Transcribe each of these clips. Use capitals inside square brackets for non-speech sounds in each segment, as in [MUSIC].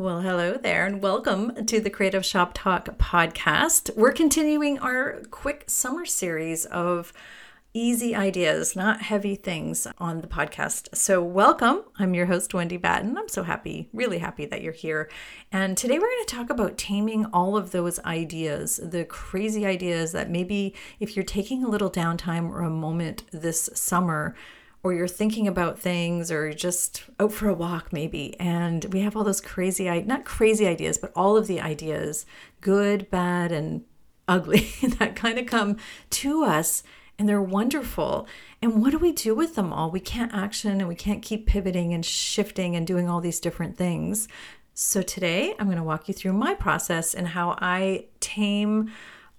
Well, hello there, and welcome to the Creative Shop Talk podcast. We're continuing our quick summer series of easy ideas, not heavy things on the podcast. So, welcome. I'm your host, Wendy Batten. I'm so happy, really happy that you're here. And today we're going to talk about taming all of those ideas, the crazy ideas that maybe if you're taking a little downtime or a moment this summer, or you're thinking about things or just out for a walk maybe and we have all those crazy not crazy ideas but all of the ideas good bad and [LAUGHS] ugly that kind of come to us and they're wonderful. And what do we do with them all? We can't action and we can't keep pivoting and shifting and doing all these different things. So today I'm going to walk you through my process and how I tame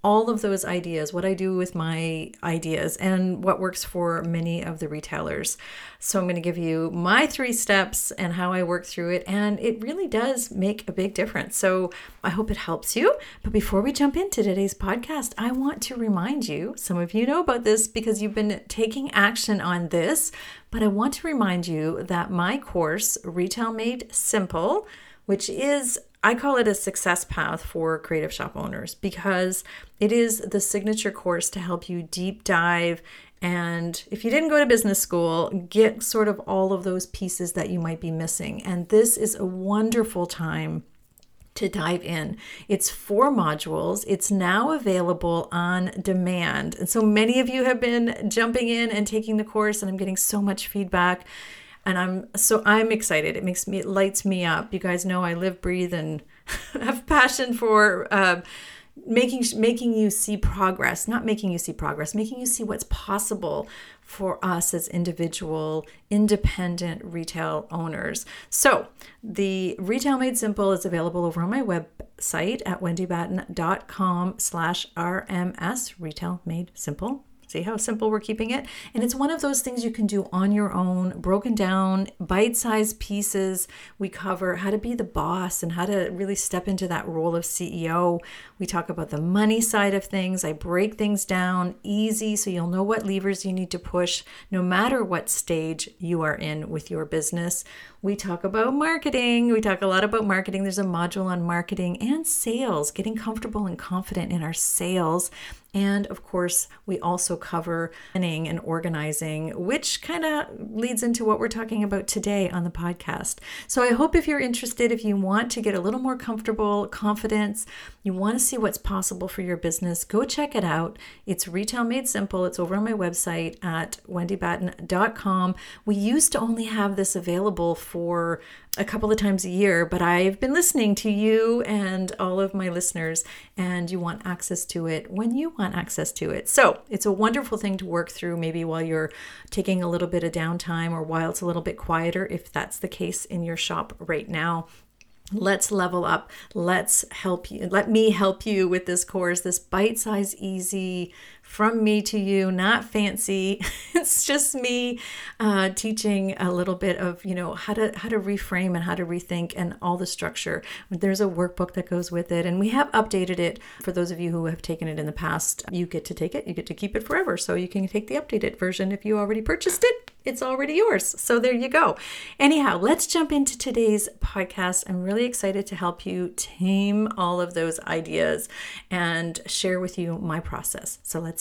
all of those ideas, what I do with my ideas, and what works for many of the retailers. So, I'm going to give you my three steps and how I work through it, and it really does make a big difference. So, I hope it helps you. But before we jump into today's podcast, I want to remind you some of you know about this because you've been taking action on this, but I want to remind you that my course, Retail Made Simple, which is I call it a success path for creative shop owners because it is the signature course to help you deep dive and if you didn't go to business school, get sort of all of those pieces that you might be missing. And this is a wonderful time to dive in. It's four modules. It's now available on demand. And so many of you have been jumping in and taking the course, and I'm getting so much feedback and I'm so I'm excited. It makes me it lights me up. You guys know I live, breathe, and [LAUGHS] have passion for uh, making making you see progress. Not making you see progress, making you see what's possible for us as individual independent retail owners. So the Retail Made Simple is available over on my website at wendybatten.com slash RMS Retail Made Simple See how simple we're keeping it? And it's one of those things you can do on your own, broken down, bite sized pieces. We cover how to be the boss and how to really step into that role of CEO. We talk about the money side of things. I break things down easy so you'll know what levers you need to push no matter what stage you are in with your business. We talk about marketing. We talk a lot about marketing. There's a module on marketing and sales, getting comfortable and confident in our sales. And of course, we also cover planning and organizing, which kind of leads into what we're talking about today on the podcast. So I hope if you're interested, if you want to get a little more comfortable, confidence, you want to see what's possible for your business, go check it out. It's Retail Made Simple. It's over on my website at wendybatten.com. We used to only have this available for a couple of times a year, but I've been listening to you and all of my listeners, and you want access to it when you want access to it. So it's a wonderful thing to work through maybe while you're taking a little bit of downtime or while it's a little bit quieter, if that's the case in your shop right now. Let's level up. Let's help you. Let me help you with this course, this bite size, easy, from me to you, not fancy. [LAUGHS] it's just me uh, teaching a little bit of you know how to how to reframe and how to rethink and all the structure. There's a workbook that goes with it, and we have updated it for those of you who have taken it in the past. You get to take it, you get to keep it forever, so you can take the updated version if you already purchased it. It's already yours. So there you go. Anyhow, let's jump into today's podcast. I'm really excited to help you tame all of those ideas and share with you my process. So let's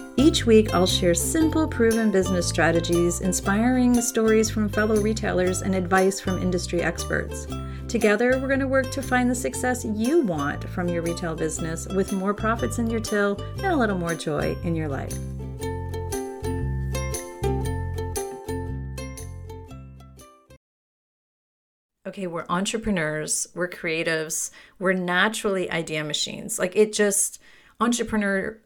Each week, I'll share simple, proven business strategies, inspiring stories from fellow retailers, and advice from industry experts. Together, we're going to work to find the success you want from your retail business with more profits in your till and a little more joy in your life. okay, we're entrepreneurs, we're creatives, we're naturally idea machines. Like it just entrepreneur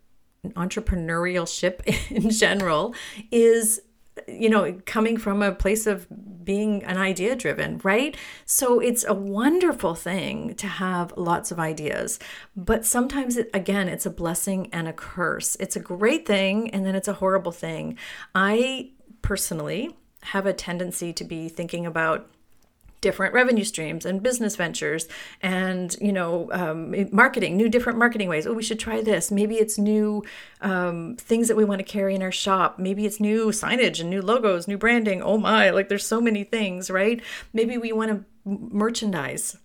entrepreneurship [LAUGHS] in general is you know coming from a place of being an idea driven right? So it's a wonderful thing to have lots of ideas but sometimes it, again it's a blessing and a curse. It's a great thing and then it's a horrible thing. I personally have a tendency to be thinking about different revenue streams and business ventures and you know um, marketing new different marketing ways. Oh we should try this. Maybe it's new um, things that we want to carry in our shop. Maybe it's new signage and new logos new branding. Oh my like there's so many things right? Maybe we want to merchandise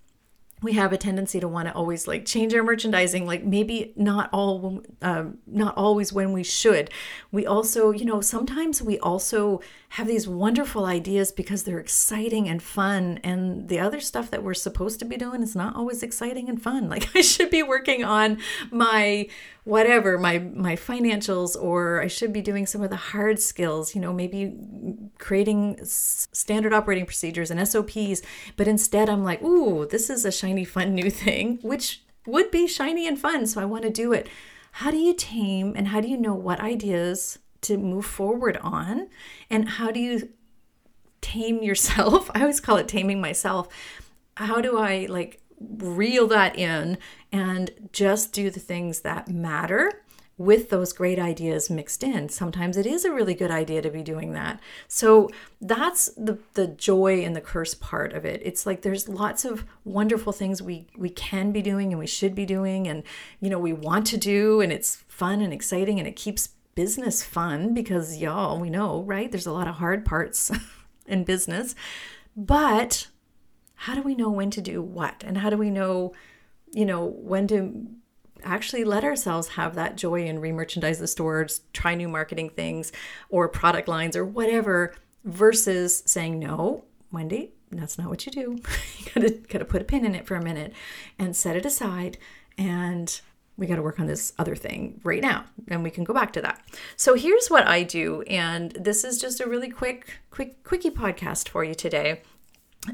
we have a tendency to want to always like change our merchandising like maybe not all um, not always when we should. We also you know sometimes we also have these wonderful ideas because they're exciting and fun and the other stuff that we're supposed to be doing is not always exciting and fun. [LAUGHS] Like i should be working on my whatever my my financials or i should be doing some of the hard skills you know maybe creating standard operating procedures and sops but instead i'm like ooh this is a shiny fun new thing which would be shiny and fun so i want to do it. How do you tame and how do you know what ideas to move forward on? And how do you tame yourself? [LAUGHS] I always call it taming myself. How do i like reel that in and just do the things that matter with those great ideas mixed in. Sometimes it is a really good idea to be doing that. So that's the the joy and the curse part of it. It's like there's lots of wonderful things we we can be doing and we should be doing and you know we want to do and it's fun and exciting and it keeps business fun because y'all we know, right? There's a lot of hard parts [LAUGHS] in business. But how do we know when to do what? And how do we know, you know, when to actually let ourselves have that joy and remerchandise the stores, try new marketing things or product lines or whatever, versus saying, no, Wendy, that's not what you do. [LAUGHS] you gotta gotta put a pin in it for a minute and set it aside and we got to work on this other thing right now and we can go back to that so here's what i do and this is just a really quick quick quickie podcast for you today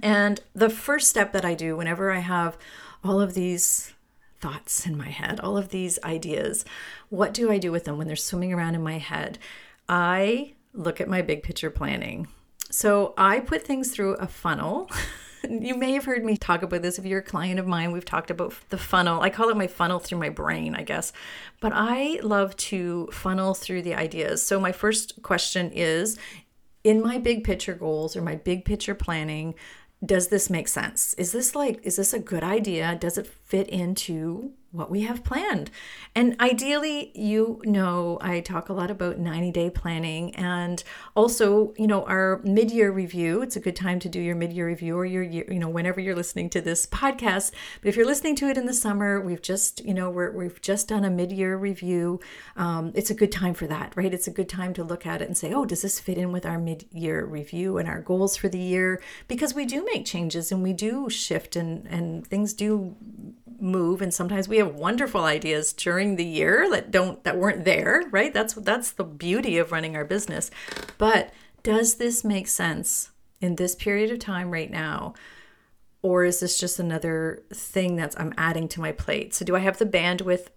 and the first step that I do whenever I have all of these thoughts in my head, all of these ideas, what do I do with them when they're swimming around in my head? I look at my big picture planning. So I put things through a funnel. [LAUGHS] you may have heard me talk about this if you're a client of mine. We've talked about the funnel. I call it my funnel through my brain, I guess. But I love to funnel through the ideas. So my first question is in my big picture goals or my big picture planning, does this make sense? Is this like, is this a good idea? Does it fit into what we have planned. And ideally, you know, I talk a lot about 90 day planning and also, you know, our mid year review. It's a good time to do your mid year review or your you know, whenever you're listening to this podcast. But if you're listening to it in the summer, we've just, you know, we're, we've just done a mid year review. Um, it's a good time for that, right? It's a good time to look at it and say, oh, does this fit in with our mid year review and our goals for the year? Because we do make changes and we do shift and, and things do move and sometimes we have wonderful ideas during the year that don't that weren't there right? That's that's the beauty of running our business. But does this make sense in this period of time right now? Or is this just another thing that's I'm adding to my plate? So do I have the bandwidth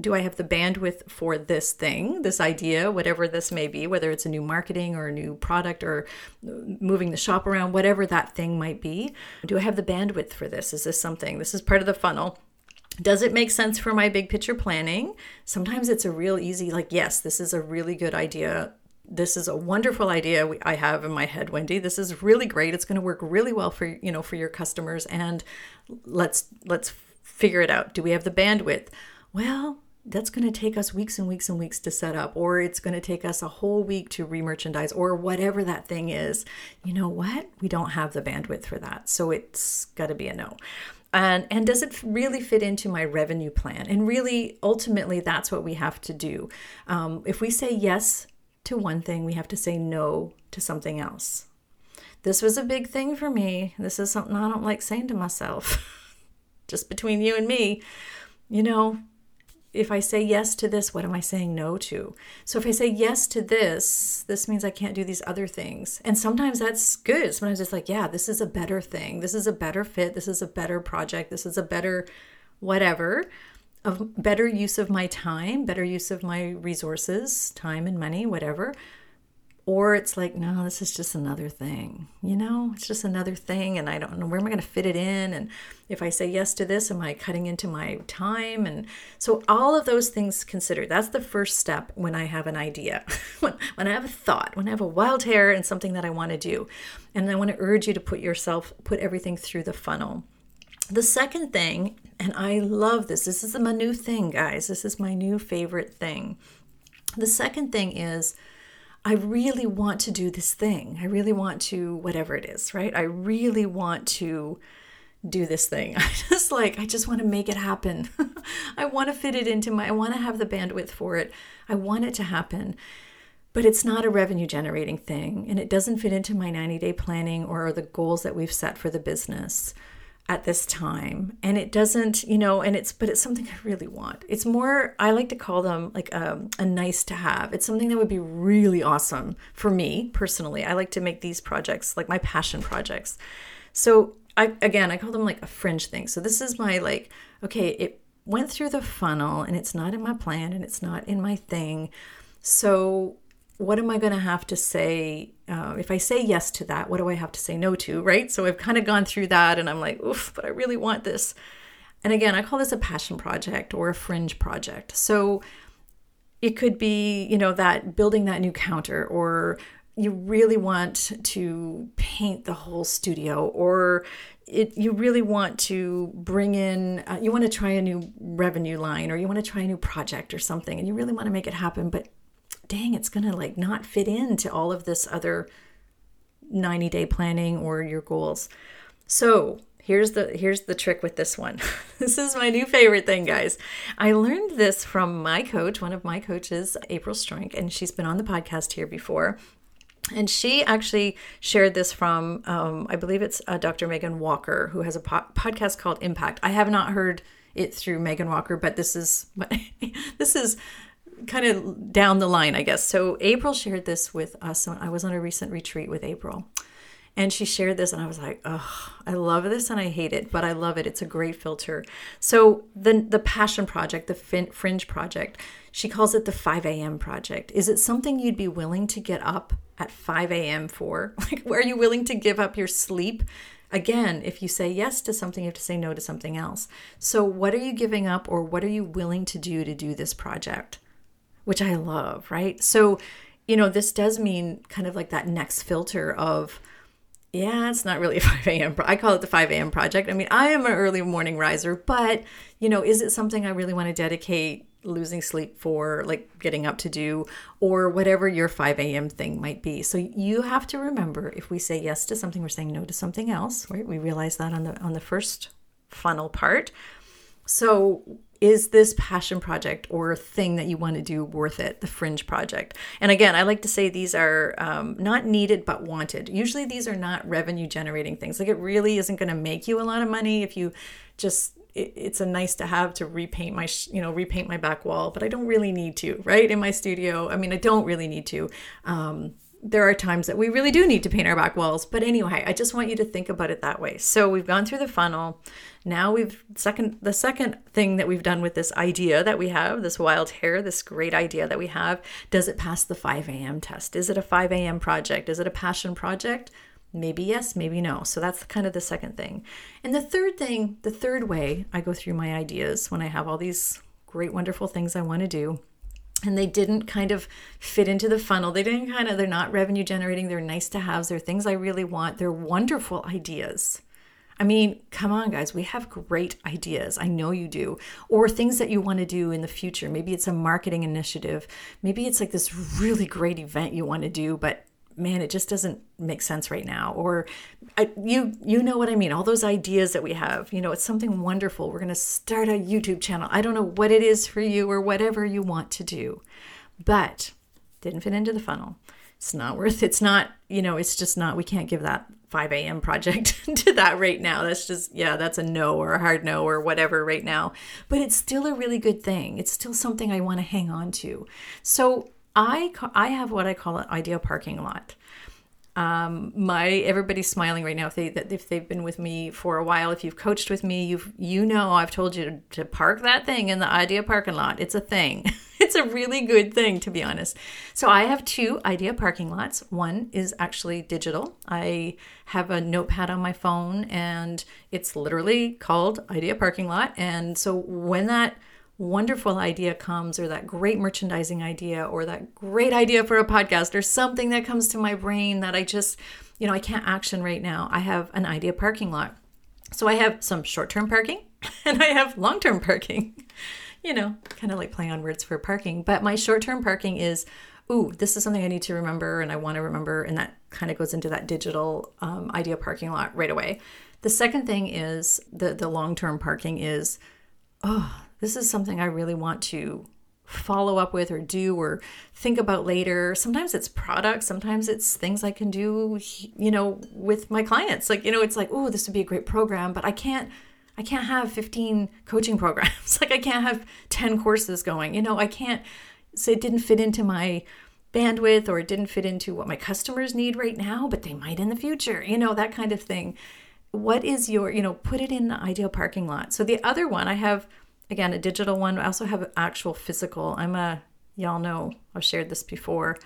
do I have the bandwidth for this thing, this idea, whatever this may be, whether it's a new marketing or a new product or moving the shop around, whatever that thing might be? Do I have the bandwidth for this? Is this something? This is part of the funnel. Does it make sense for my big picture planning? Sometimes it's a real easy, like, yes, this is a really good idea. This is a wonderful idea I have in my head, Wendy. This is really great. It's going to work really well for you know for your customers, and let's let's figure it out. Do we have the bandwidth? Well, that's going to take us weeks and weeks and weeks to set up, or it's going to take us a whole week to remerchandise, or whatever that thing is. You know what? We don't have the bandwidth for that. So it's got to be a no. And, and does it really fit into my revenue plan? And really, ultimately, that's what we have to do. Um, if we say yes to one thing, we have to say no to something else. This was a big thing for me. This is something I don't like saying to myself. [LAUGHS] Just between you and me, you know, if I say yes to this, what am I saying no to? So if I say yes to this, this means I can't do these other things. And sometimes that's good. Sometimes it's like, yeah, this is a better thing. This is a better fit. This is a better project. This is a better whatever, of better use of my time, better use of my resources, time and money, whatever. Or it's like, no, this is just another thing. You know, it's just another thing, and I don't know where am I going to fit it in. And if I say yes to this, am I cutting into my time? And so, all of those things considered. That's the first step when I have an idea, [LAUGHS] when, I have a thought, when I have a wild hair and something that I want to do. And I want to urge you to put yourself, put everything through the funnel. The second thing, and I love this, this is my new thing, guys. This is my new favorite thing. The second thing is, I really want to do this thing. I really want to, whatever it is, right? I really want to do this thing. [LAUGHS] I just like, I just want to make it happen. [LAUGHS] I want to fit it into my, I want to have the bandwidth for it. I want it to happen. But it's not a revenue generating thing and it doesn't fit into my 90 day planning or the goals that we've set for the business at this time. And it doesn't you know and it's but it's something i really want. It's more i like to call them like a, um, a nice to have. It's something that would be really awesome for me personally. I like to make these projects like my passion projects. So i again i call them like a fringe thing. So this is my like okay it went through the funnel and it's not in my plan and it's not in my thing. So what am I going to have to say? Uh, if I say yes to that, what do I have to say no to? Right. So I've kind of gone through that and I'm like, oof, but I really want this. And again, I call this a passion project or a fringe project. So it could be, you know, that building that new counter or you really want to paint the whole studio or it, you really want to bring in uh, you want to try a new revenue line or you want to try a new project or something and you really want to make it happen but dang, it's going to like not fit into all of this other 90 day planning or your goals. So, here's the here's the trick with this one. [LAUGHS] this is my new favorite thing, guys. I learned this from my coach, one of my coaches, April Stroink, and she's been on the podcast here before. And she actually shared this from, um, I believe it's uh, Dr. Megan Walker, who has a po- podcast called Impact. I have not heard it through Megan Walker, but this is [LAUGHS] this is kind of down the line, I guess. So April shared this with us. I was on a recent retreat with April. And she shared this, and I was like, "Oh, I love this, and I hate it, but I love it. It's a great filter." So the the passion project, the fin- fringe project, she calls it the 5 a.m. project. Is it something you'd be willing to get up at 5 a.m. for? [LAUGHS] Like, are you willing to give up your sleep? Again, if you say yes to something, you have to say no to something else. So, what are you giving up, or what are you willing to do to do this project? Which I love, right? So, you know, this does mean kind of like that next filter of, yeah, it's not really a [LAUGHS] 5 a.m. I call it the 5 a.m. project. I mean, I am an early morning riser, but, you know, is it something I really want to dedicate losing sleep for, like getting up to do, or whatever your 5 a.m. thing might be? So you have to remember if we say yes to something, we're saying no to something else, right? We realize that on the on the first funnel part. So is this passion project or thing that you want to do worth it the fringe project? And again i like to say these are um, not needed but wanted. Usually these are not revenue generating things. Like it really isn't going to make you a lot of money if you just it, it's a nice to have to repaint my you know repaint my back wall but i don't really need to right in my studio. I mean i don't really need to. Um, there are times that we really do need to paint our back walls. But anyway, I just want you to think about it that way. So we've gone through the funnel. Now we've second the second thing that we've done with this idea that we have, this wild hair, this great idea that we have, does it pass the 5 a.m. test? Is it a 5 a.m. project? Is it a passion project? Maybe yes, maybe no. So that's kind of the second thing. And the third thing, the third way I go through my ideas when I have all these great, wonderful things I want to do and they didn't kind of fit into the funnel. They didn't kind of, they're not revenue generating. They're nice to haves. They're things I really want. They're wonderful ideas. I mean, come on, guys, we have great ideas. I know you do. Or things that you want to do in the future. Maybe it's a marketing initiative. Maybe it's like this really great event you want to do, but man it just doesn't make sense right now. Or I, you you know what i mean all those ideas that we have you know it's something wonderful. We're going to start a youtube channel. I don't know what it is for you or whatever you want to do but didn't fit into the funnel. It's not worth it's not you know it's just not we can't give that 5 a.m project [LAUGHS] to that right now. That's just yeah that's a no or a hard no or whatever right now. But it's still a really good thing. It's still something i want to hang on to. So I I have what I call an ideal parking lot. Um, my everybody's smiling right now if they if they've been with me for a while. If you've coached with me, you've you know I've told you to, to park that thing in the idea parking lot. It's a thing. [LAUGHS] it's a really good thing to be honest. So I have two idea parking lots. One is actually digital. I have a notepad on my phone and it's literally called idea parking lot. And so when that wonderful idea comes, or that great merchandising idea, or that great idea for a podcast, or something that comes to my brain that I just, you know, I can't action right now, I have an idea parking lot. So I have some short term parking [LAUGHS] and I have long term parking. You know, kind of like playing on words for parking. But my short term parking is, ooh, this is something I need to remember and I want to remember. And that kind of goes into that digital um, idea parking lot right away. The second thing is the, the long term parking is, oh, this is something I really want to follow up with or do or think about later. Sometimes it's products, sometimes it's things I can do, you know, with my clients. Like, you know, it's like, oh, this would be a great program, but I can't I can't have 15 coaching [LAUGHS] programs. like I can't have 10 courses going. You know, I can't say it didn't fit into my bandwidth or it didn't fit into what my customers need right now, but they might in the future. You know, that kind of thing. What is your, you know, put it in the ideal parking lot. So the other one I have again a digital one. I also have actual physical. I'm a y'all know I've shared this before.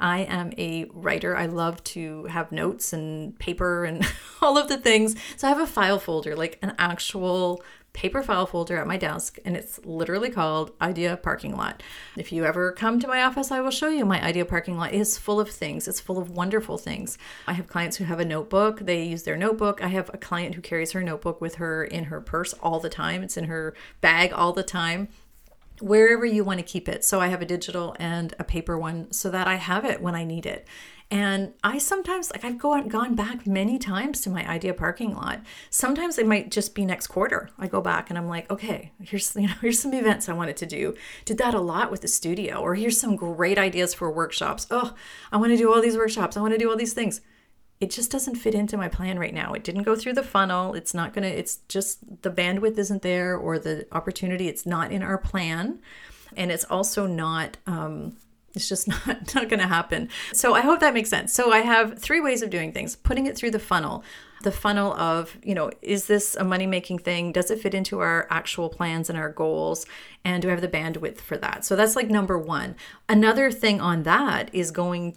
I am a writer. I love to have notes and paper and [LAUGHS] all of the things. So I have a file folder, like an actual paper file folder at my desk, and it's literally called Idea Parking Lot. If you ever come to my office, I will show you my Idea Parking Lot is full of things. It's full of wonderful things. I have clients who have a notebook, they use their notebook. I have a client who carries her notebook with her in her purse all the time, it's in her bag all the time wherever you want to keep it. So I have a digital and a paper one so that I have it when I need it. And I sometimes like I've gone gone back many times to my idea parking lot. Sometimes it might just be next quarter. I go back and I'm like, okay, here's you know, [LAUGHS] here's some events I wanted to do. Did that a lot with the studio, or here's some great ideas for workshops. Oh, I want to do all these workshops. I want to do all these things. It just doesn't fit into my plan right now. It didn't go through the funnel. It's not gonna, it's just the bandwidth isn't there or the opportunity, it's not in our plan. And it's also not um it's just [LAUGHS] not, not going to happen. So I hope that makes sense. So I have three ways of doing things putting it through the funnel. The funnel of, you know, is this a money making thing? Does it fit into our actual plans and our goals? And do I have the bandwidth for that? So that's like number one. Another thing on that is going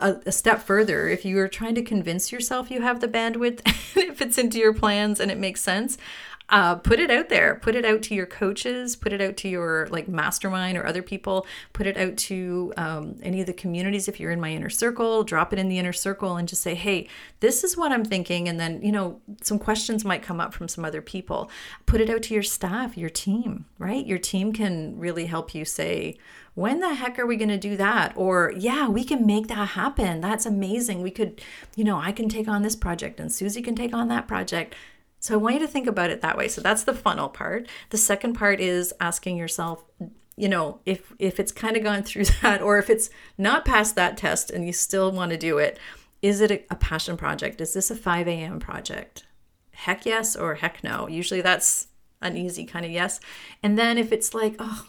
a, a, step further, if you are trying to convince yourself you have the bandwidth, [LAUGHS] it fits into your plans and it makes sense, uh, put it out there. Put it out to your coaches. Put it out to your like mastermind or other people. Put it out to um, any of the communities if you're in my inner circle. Drop it in the inner circle and just say hey this is what i'm thinking. And then you know some questions might come up from some other people. Put it out to your staff your team right? Your team can really help you say when the heck are we going to do that? Or yeah we can make that happen. That's amazing. We could you know i can take on this project and susie can take on that project so I want you to think about it that way. So that's the funnel part. The second part is asking yourself, you know, if if it's kind of gone [LAUGHS] through that or if it's not past that test and you still want to do it, is it a, a passion project? Is this a 5 a.m. project? Heck yes or heck no. Usually that's an easy kind of yes. And then if it's like, oh,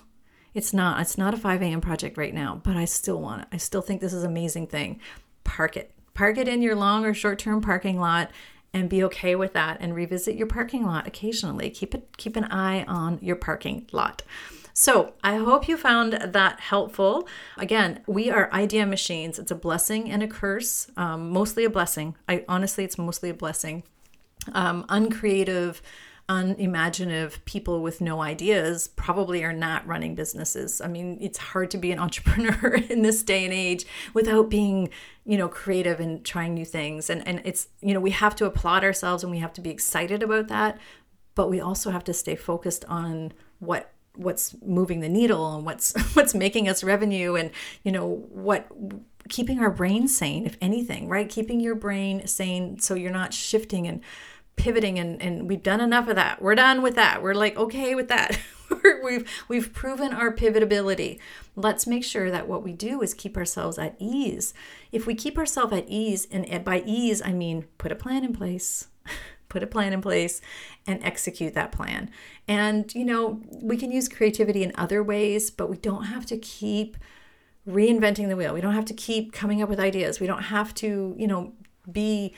it's not, it's not a 5 a.m. project right now, but I still want it. I still think this is an amazing thing. Park it. Park it in your long or short term parking lot and be okay with that and revisit your parking lot occasionally. Keep it keep an eye on your parking lot. So, I hope you found that helpful. Again, we are idea machines. It's a blessing and a curse, um, mostly a blessing. I honestly, it's mostly a blessing. Um, uncreative, unimaginative people with no ideas probably are not running businesses. I mean, it's hard to be an [LAUGHS] entrepreneur in this day and age without being, you know, creative and trying new things. And and it's, you know, we have to applaud ourselves and we have to be excited about that, but we also have to stay focused on what what's moving the needle and what's [LAUGHS] what's making us revenue and, you know, what keeping our brain sane if anything, right? Keeping your brain sane so you're not shifting and pivoting and, and we've done enough of that. We're done with that. We're like okay with that. [LAUGHS] we've we've proven our pivotability. Let's make sure that what we do is keep ourselves at ease. If we keep ourselves at ease, and by ease I mean put a plan in place, [LAUGHS] put a plan in place, and execute that plan. And you know we can use creativity in other ways, but we don't have to keep reinventing the wheel. We don't have to keep coming up with ideas. We don't have to, you know, be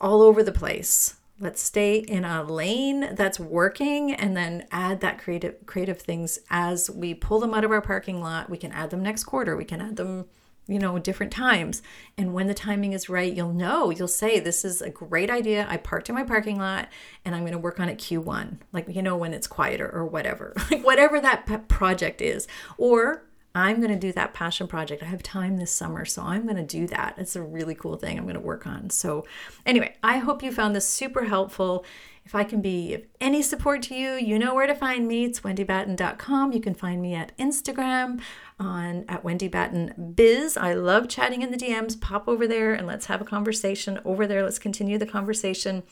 all over the place. Let's stay in a lane that's working and then add that creative creative things as we pull them out of our parking lot. We can add them next quarter. We can add them you know, different times. And when the timing is right, you'll know, you'll say, This is a great idea. I parked in my parking lot and I'm going to work on it Q1, like, you know, when it's quieter or whatever, [LAUGHS] like whatever that project is. Or I'm going to do that passion project. I have time this summer, so I'm going to do that. It's a really cool thing I'm going to work on. So, anyway, I hope you found this super helpful. If I can be of any support to you, you know where to find me. It's wendybatten.com. You can find me at Instagram on at Wendy Batten Biz. I love chatting in the DMs. Pop over there and let's have a conversation over there. Let's continue the conversation.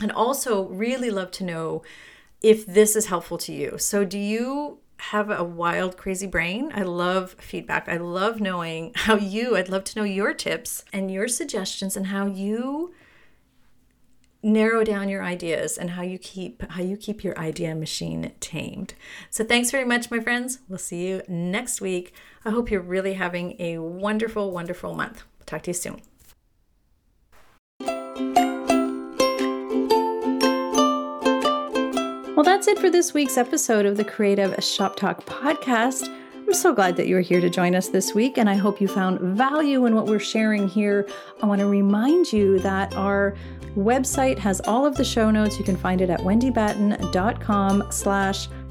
And also really love to know if this is helpful to you. So do you have a wild, crazy brain. I love feedback. I love knowing [LAUGHS] how you, I'd love to know your tips and your suggestions and how you narrow down your ideas and how you keep how you keep your idea machine tamed. So thanks very much my friends. We'll see you next week. I hope you're really having a wonderful wonderful month. Talk to you soon. Well, that's it for this week's episode of the Creative Shop Talk podcast. I'm so glad that you're here to join us this week, and I hope you found value in what we're sharing here. I want to remind you that our website has all of the show notes. You can find it at wendybatten.com slash